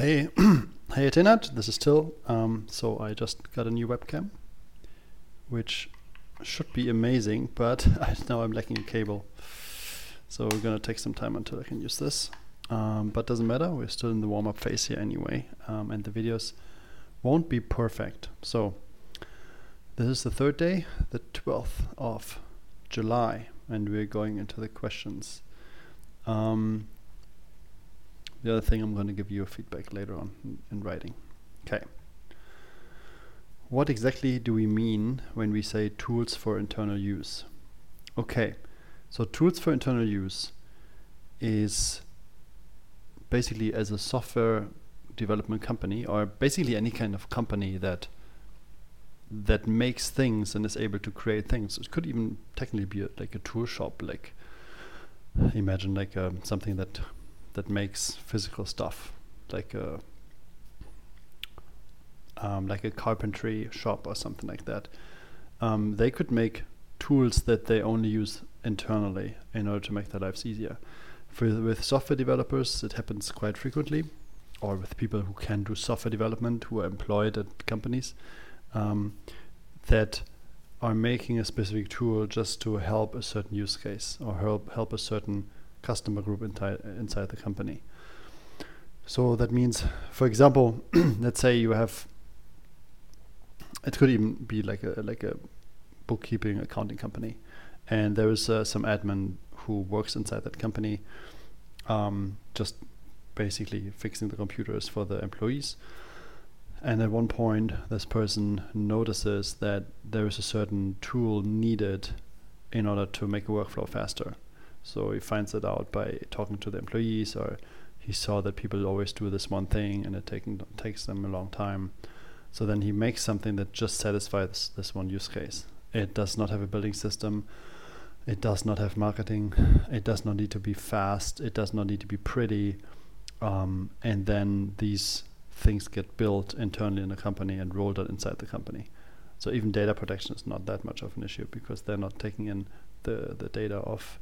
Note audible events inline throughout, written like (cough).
Hey, (clears throat) hey Tinat, this is Till. Um, so I just got a new webcam, which should be amazing, but (laughs) now I'm lacking a cable. So we're gonna take some time until I can use this. Um, but doesn't matter, we're still in the warm-up phase here anyway, um, and the videos won't be perfect. So this is the third day, the 12th of July, and we're going into the questions. Um, the other thing, I'm going to give you a feedback later on in, in writing. Okay. What exactly do we mean when we say tools for internal use? Okay, so tools for internal use is basically as a software development company or basically any kind of company that that makes things and is able to create things. It could even technically be a, like a tool shop, like imagine like um, something that that makes physical stuff, like a um, like a carpentry shop or something like that. Um, they could make tools that they only use internally in order to make their lives easier. For with software developers, it happens quite frequently, or with people who can do software development who are employed at companies um, that are making a specific tool just to help a certain use case or help help a certain customer group inside inside the company. So that means, for example, (clears throat) let's say you have. It could even be like a like a bookkeeping accounting company, and there is uh, some admin who works inside that company, um, just basically fixing the computers for the employees. And at one point, this person notices that there is a certain tool needed in order to make a workflow faster. So he finds it out by talking to the employees, or he saw that people always do this one thing and it taking, takes them a long time. So then he makes something that just satisfies this one use case. It does not have a building system. It does not have marketing. It does not need to be fast. It does not need to be pretty. Um, and then these things get built internally in the company and rolled out inside the company. So even data protection is not that much of an issue because they're not taking in the, the data of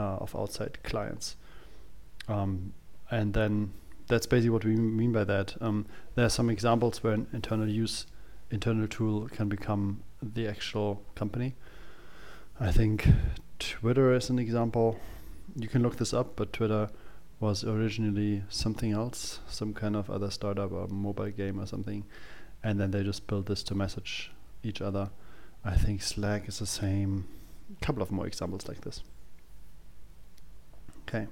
of outside clients. Um, and then that's basically what we mean by that. Um, there are some examples where an internal use, internal tool can become the actual company. I think Twitter is an example. You can look this up, but Twitter was originally something else, some kind of other startup or mobile game or something, and then they just built this to message each other. I think Slack is the same. A couple of more examples like this. Okay.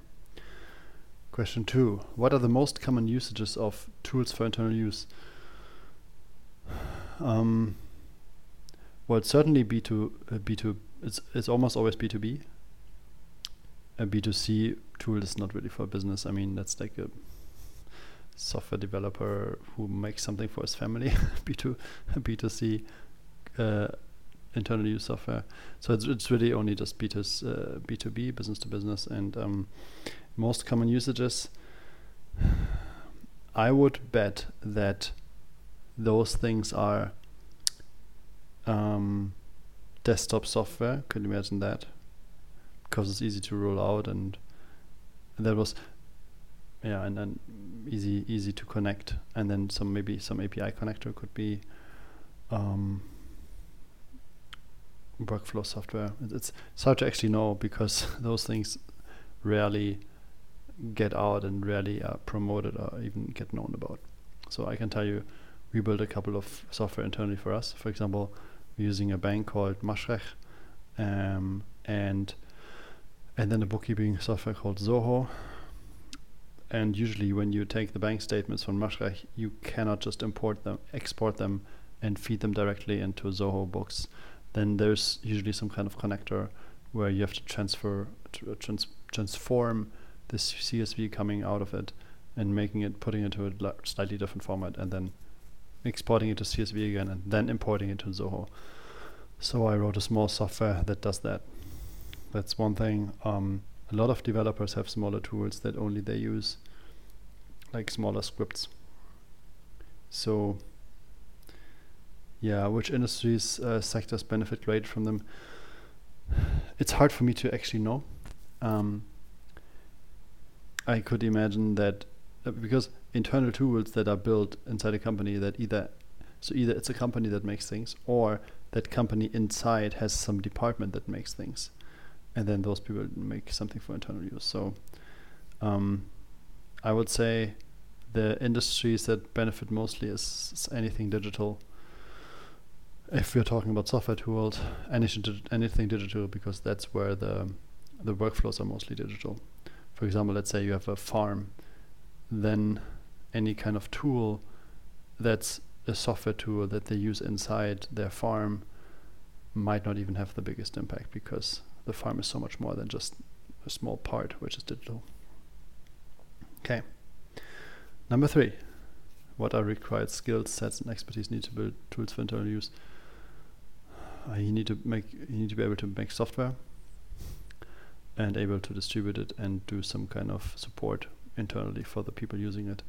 Question two. What are the most common usages of tools for internal use? (sighs) Um, well, it's certainly B2, uh, B2, it's, it's almost always B2B. A B2C tool is not really for business. I mean, that's like a software developer who makes something for his family. (laughs) B2, B2C uh, internal use software. So it's, it's really only just B2, uh, B2B, business to business, and um, most common usages. I would bet that those things are um, desktop software. Could you imagine that? Because it's easy to roll out, and, that was yeah, and then easy easy to connect, and then some maybe some API connector could be. Um, workflow software. It's, it's hard to actually know because (laughs) those things rarely get out and rarely are promoted or even get known about. So I can tell you, we built a couple of software internally for us. For example, we're using a bank called Mashreq, um, and and then a bookkeeping software called Zoho. And usually, when you take the bank statements from Mashreq, you cannot just import them, export them, and feed them directly into Zoho books then there's usually some kind of connector where you have to transfer uh, trans transform this CSV coming out of it and making it putting it to a slightly different format and then exporting it to CSV again and then importing it to Zoho. So I wrote a small software that does that. That's one thing. Um, a lot of developers have smaller tools that only they use, like smaller scripts. So yeah, which industries, uh, sectors benefit great from them? It's hard for me to actually know. Um, I could imagine that uh, because internal tools that are built inside a company that either so either it's a company that makes things or that company inside has some department that makes things and then those people make something for internal use so um, i would say the industries that benefit mostly is, is anything digital if we're talking about software tools anything, anything digital because that's where the the workflows are mostly digital for example let's say you have a farm then any kind of tool that's a software tool that they use inside their farm might not even have the biggest impact because the farm is so much more than just a small part which is digital. Okay. Number three, what are required skills, sets, and expertise needed to build tools for internal use? Uh, you need to make you need to be able to make software and able to distribute it and do some kind of support internally for the people using it.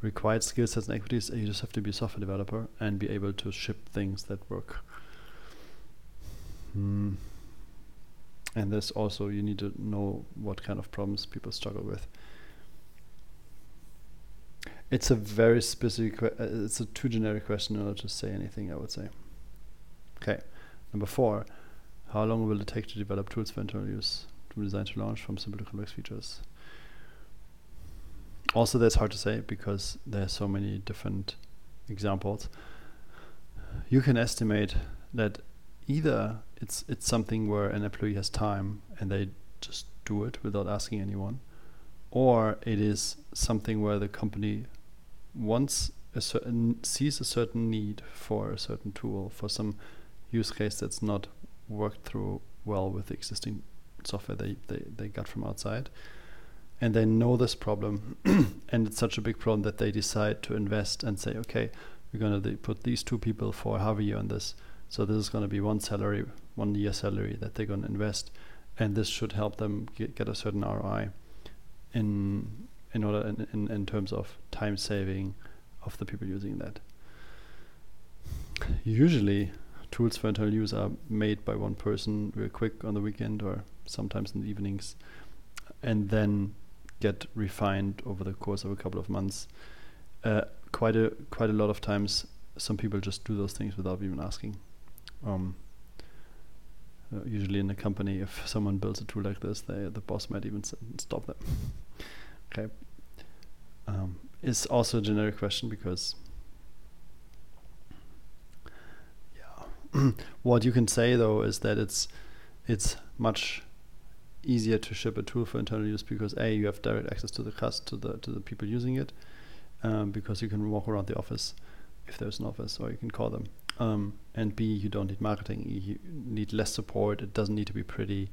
Required skill sets and equities, you just have to be a software developer and be able to ship things that work. Hmm. And this also, you need to know what kind of problems people struggle with. It's a very specific, uh, it's a too generic question in order to say anything, I would say. Okay, number four, how long will it take to develop tools for internal use, from design to launch, from simple to complex features? also that's hard to say because there are so many different examples you can estimate that either it's it's something where an employee has time and they just do it without asking anyone or it is something where the company wants a certain sees a certain need for a certain tool for some use case that's not worked through well with the existing software they, they, they got from outside. And they know this problem (clears throat) and it's such a big problem that they decide to invest and say okay we're going to put these two people for half a year on this. So this is going to be one salary one year salary that they're going to invest and this should help them get, get a certain ROI in in order in, in, in terms of time saving of the people using that. Usually tools for internal use are made by one person real quick on the weekend or sometimes in the evenings and then get refined over the course of a couple of months. Uh, quite a quite a lot of times, some people just do those things without even asking. Um, uh, usually in a company, if someone builds a tool like this, they, the boss might even stop them. (laughs) okay. Um, it's also a generic question because, (clears throat) what you can say though is that it's it's much easier to ship a tool for internal use because a you have direct access to the cust to the to the people using it um, because you can walk around the office if there's an office or you can call them. Um, and b you don't need marketing. You need less support. It doesn't need to be pretty.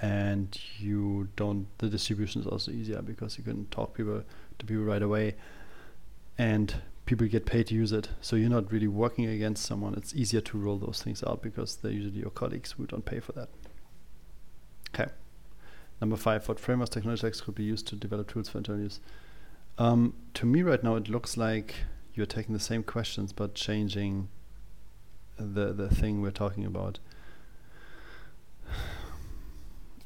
And you don't the distribution is also easier because you can talk people to people right away. And people get paid to use it so you're not really working against someone it's easier to roll those things out because they're usually your colleagues who don't pay for that okay Number five, what frameworks, technologies could be used to develop tools for internal use? Um, to me, right now, it looks like you're taking the same questions but changing the the thing we're talking about.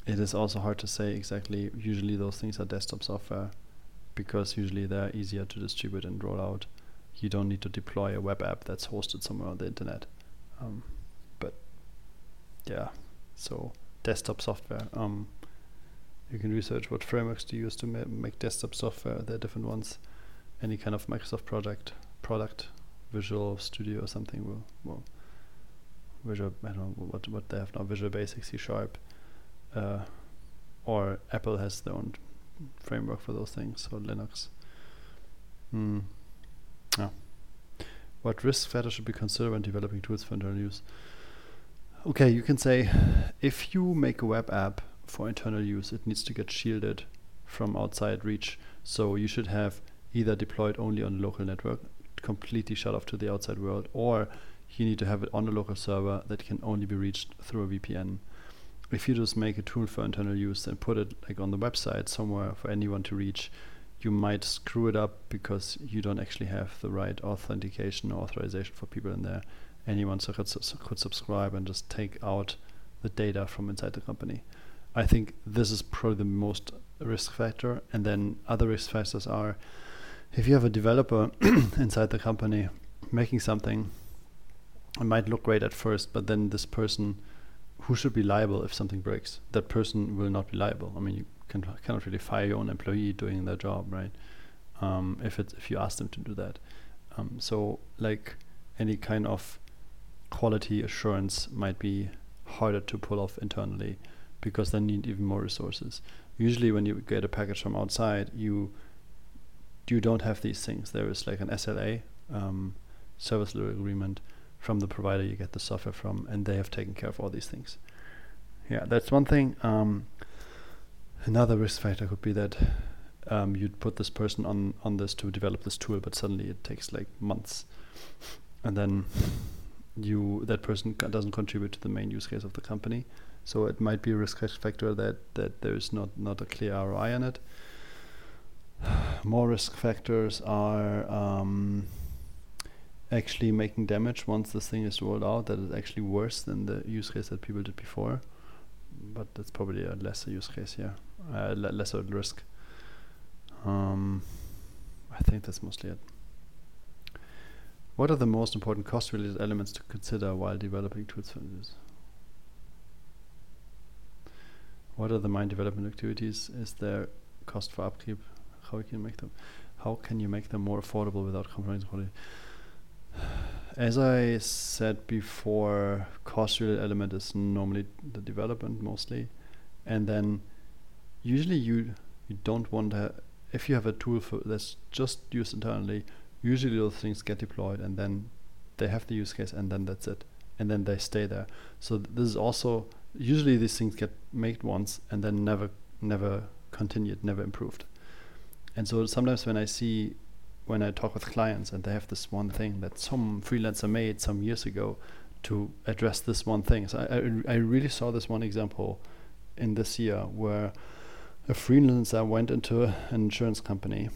It is also hard to say exactly. Usually, those things are desktop software because usually they're easier to distribute and roll out. You don't need to deploy a web app that's hosted somewhere on the internet. Um, but yeah, so desktop software. Um, you can research what frameworks to use to ma make desktop software. There are different ones. Any kind of Microsoft project product, Visual Studio or something will Visual I don't know what what they have now Visual Basic C Sharp, uh, or Apple has their own framework for those things or Linux. Hmm. What risk factors should be considered when developing tools for internal use? Okay, you can say if you make a web app for internal use, it needs to get shielded from outside reach. So you should have either deployed only on a local network, completely shut off to the outside world, or you need to have it on a local server that can only be reached through a VPN. If you just make a tool for internal use and put it like on the website somewhere for anyone to reach, you might screw it up because you don't actually have the right authentication or authorization for people in there. Anyone so could, su- could subscribe and just take out the data from inside the company. I think this is probably the most risk factor. And then other risk factors are if you have a developer (coughs) inside the company making something, it might look great at first, but then this person who should be liable if something breaks, that person will not be liable. I mean, you can, cannot really fire your own employee doing their job, right? Um, if it's if you ask them to do that. Um, so like any kind of quality assurance might be harder to pull off internally because they need even more resources. Usually, when you get a package from outside, you you don't have these things. There is like an SLA, um, service level agreement, from the provider you get the software from, and they have taken care of all these things. Yeah, that's one thing. Um, another risk factor could be that um, you'd put this person on on this to develop this tool, but suddenly it takes like months, and then you that person doesn't contribute to the main use case of the company. So it might be a risk factor that that there's not not a clear ROI on it. (sighs) More risk factors are um, actually making damage once this thing is rolled out. That is actually worse than the use case that people did before. But that's probably a lesser use case here, uh, lesser risk. Um, I think that's mostly it. What are the most important cost-related elements to consider while developing tools for this? What are the main development activities? Is there cost for upkeep? How can you make them? How can you make them more affordable without compromising quality? As I said before, cost-related element is normally the development mostly, and then usually you you don't want to. if you have a tool for that's just used internally, usually those things get deployed and then they have the use case and then that's it. And then they stay there. So th- this is also usually these things get made once and then never never continued never improved. And so sometimes when i see when i talk with clients and they have this one thing that some freelancer made some years ago to address this one thing. So i, I, I really saw this one example in this year where a freelancer went into an insurance company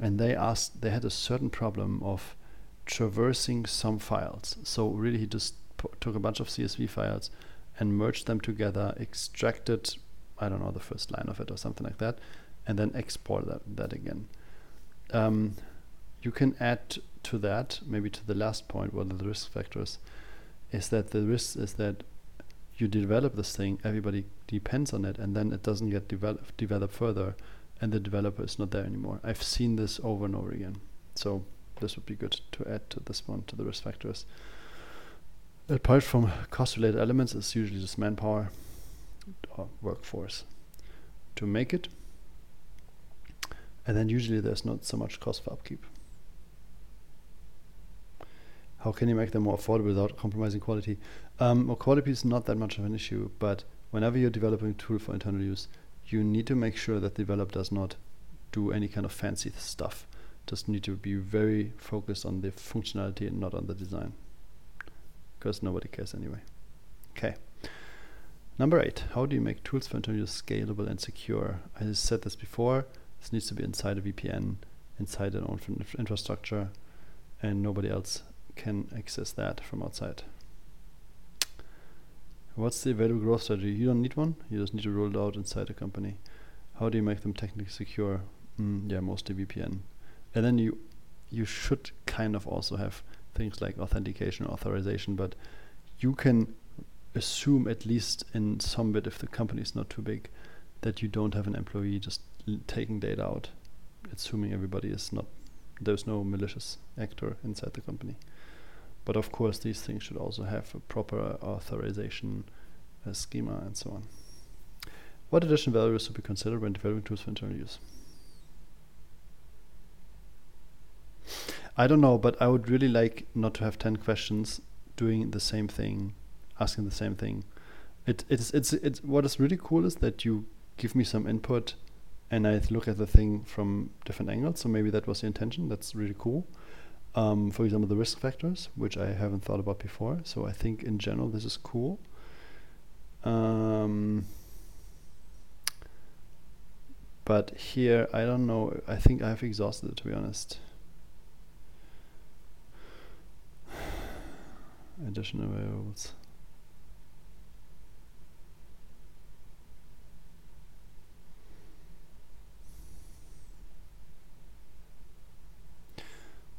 and they asked they had a certain problem of traversing some files. So really he just took a bunch of csv files and merged them together extracted i don't know the first line of it or something like that and then export that, that again. Um, you can add to that maybe to the last point one of the risk factors is that the risk is that you develop this thing everybody depends on it and then it doesn't get developed develop further and the developer is not there anymore. I've seen this over and over again. So this would be good to add to this one, to the risk factors. Apart from cost-related elements, it's usually just manpower or workforce to make it. And then usually there's not so much cost for upkeep. How can you make them more affordable without compromising quality? Um, well, quality is not that much of an issue, but whenever you're developing a tool for internal use, you need to make sure that the developer does not do any kind of fancy stuff. Just need to be very focused on the functionality and not on the design. Because nobody cares anyway. Okay. Number eight, how do you make tools for internal use scalable and secure? I said this before. This needs to be inside a VPN, inside an own infrastructure, and nobody else can access that from outside. What's the available growth strategy? You don't need one. You just need to roll it out inside a company. How do you make them technically secure? Mm, yeah, mostly VPN. And then you you should kind of also have things like authentication, authorization, but you can assume at least in some bit if the company is not too big that you don't have an employee just taking data out, assuming everybody is not there's no malicious actor inside the company. But of course, these things should also have a proper authorization uh, schema and so on. What additional values should be considered when developing tools for internal use? I don't know, but I would really like not to have 10 questions doing the same thing, asking the same thing. It, it's, it's, it's, what is really cool is that you give me some input and I look at the thing from different angles. So maybe that was the intention. That's really cool um, for example, the risk factors, which I haven't thought about before. So I think in general this is cool. Um, but here, I don't know. I think I've exhausted it to be honest. (sighs) Additional variables.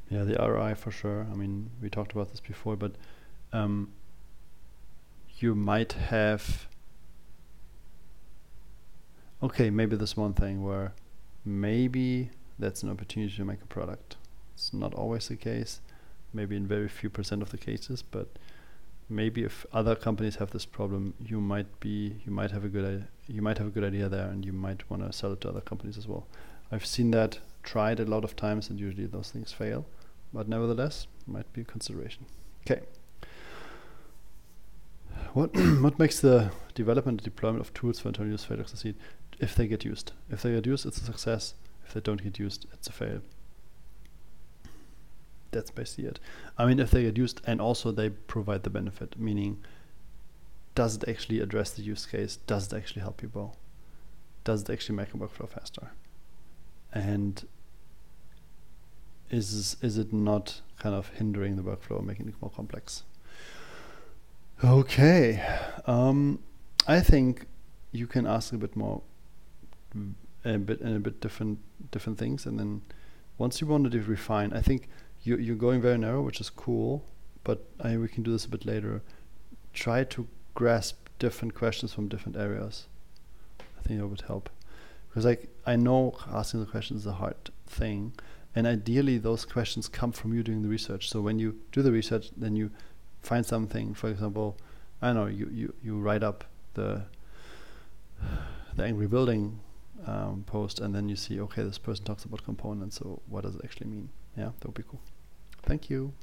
Yeah, the ROI for sure. I mean, we talked about this before, but um, you might have. Okay, maybe this one thing where maybe that's an opportunity to make a product. It's not always the case, maybe in very few percent of the cases, but maybe if other companies have this problem, you might be you might have a good you might have a good idea there, and you might want to sell it to other companies as well. I've seen that tried a lot of times, and usually those things fail, but nevertheless, might be a consideration. Okay. What (clears throat) what makes the development and deployment of tools for internal use fail to succeed? If they get used. If they get used, it's a success. If they don't get used, it's a fail. That's basically it. I mean, if they get used and also they provide the benefit, meaning, does it actually address the use case? Does it actually help well? Does it actually make a workflow faster? And is is it not kind of hindering the workflow, making it more complex? Okay, um, I think you can ask a bit more, a bit and a bit different different things, and then once you want to refine, I think you you're going very narrow, which is cool, but I, we can do this a bit later. Try to grasp different questions from different areas. I think that would help, because like I know asking the questions is a hard thing, and ideally those questions come from you doing the research. So when you do the research, then you find something. For example, I know you you you write up the the angry building um, post, and then you see okay, this person talks about components. So what does it actually mean? Yeah, that would be cool. Thank you.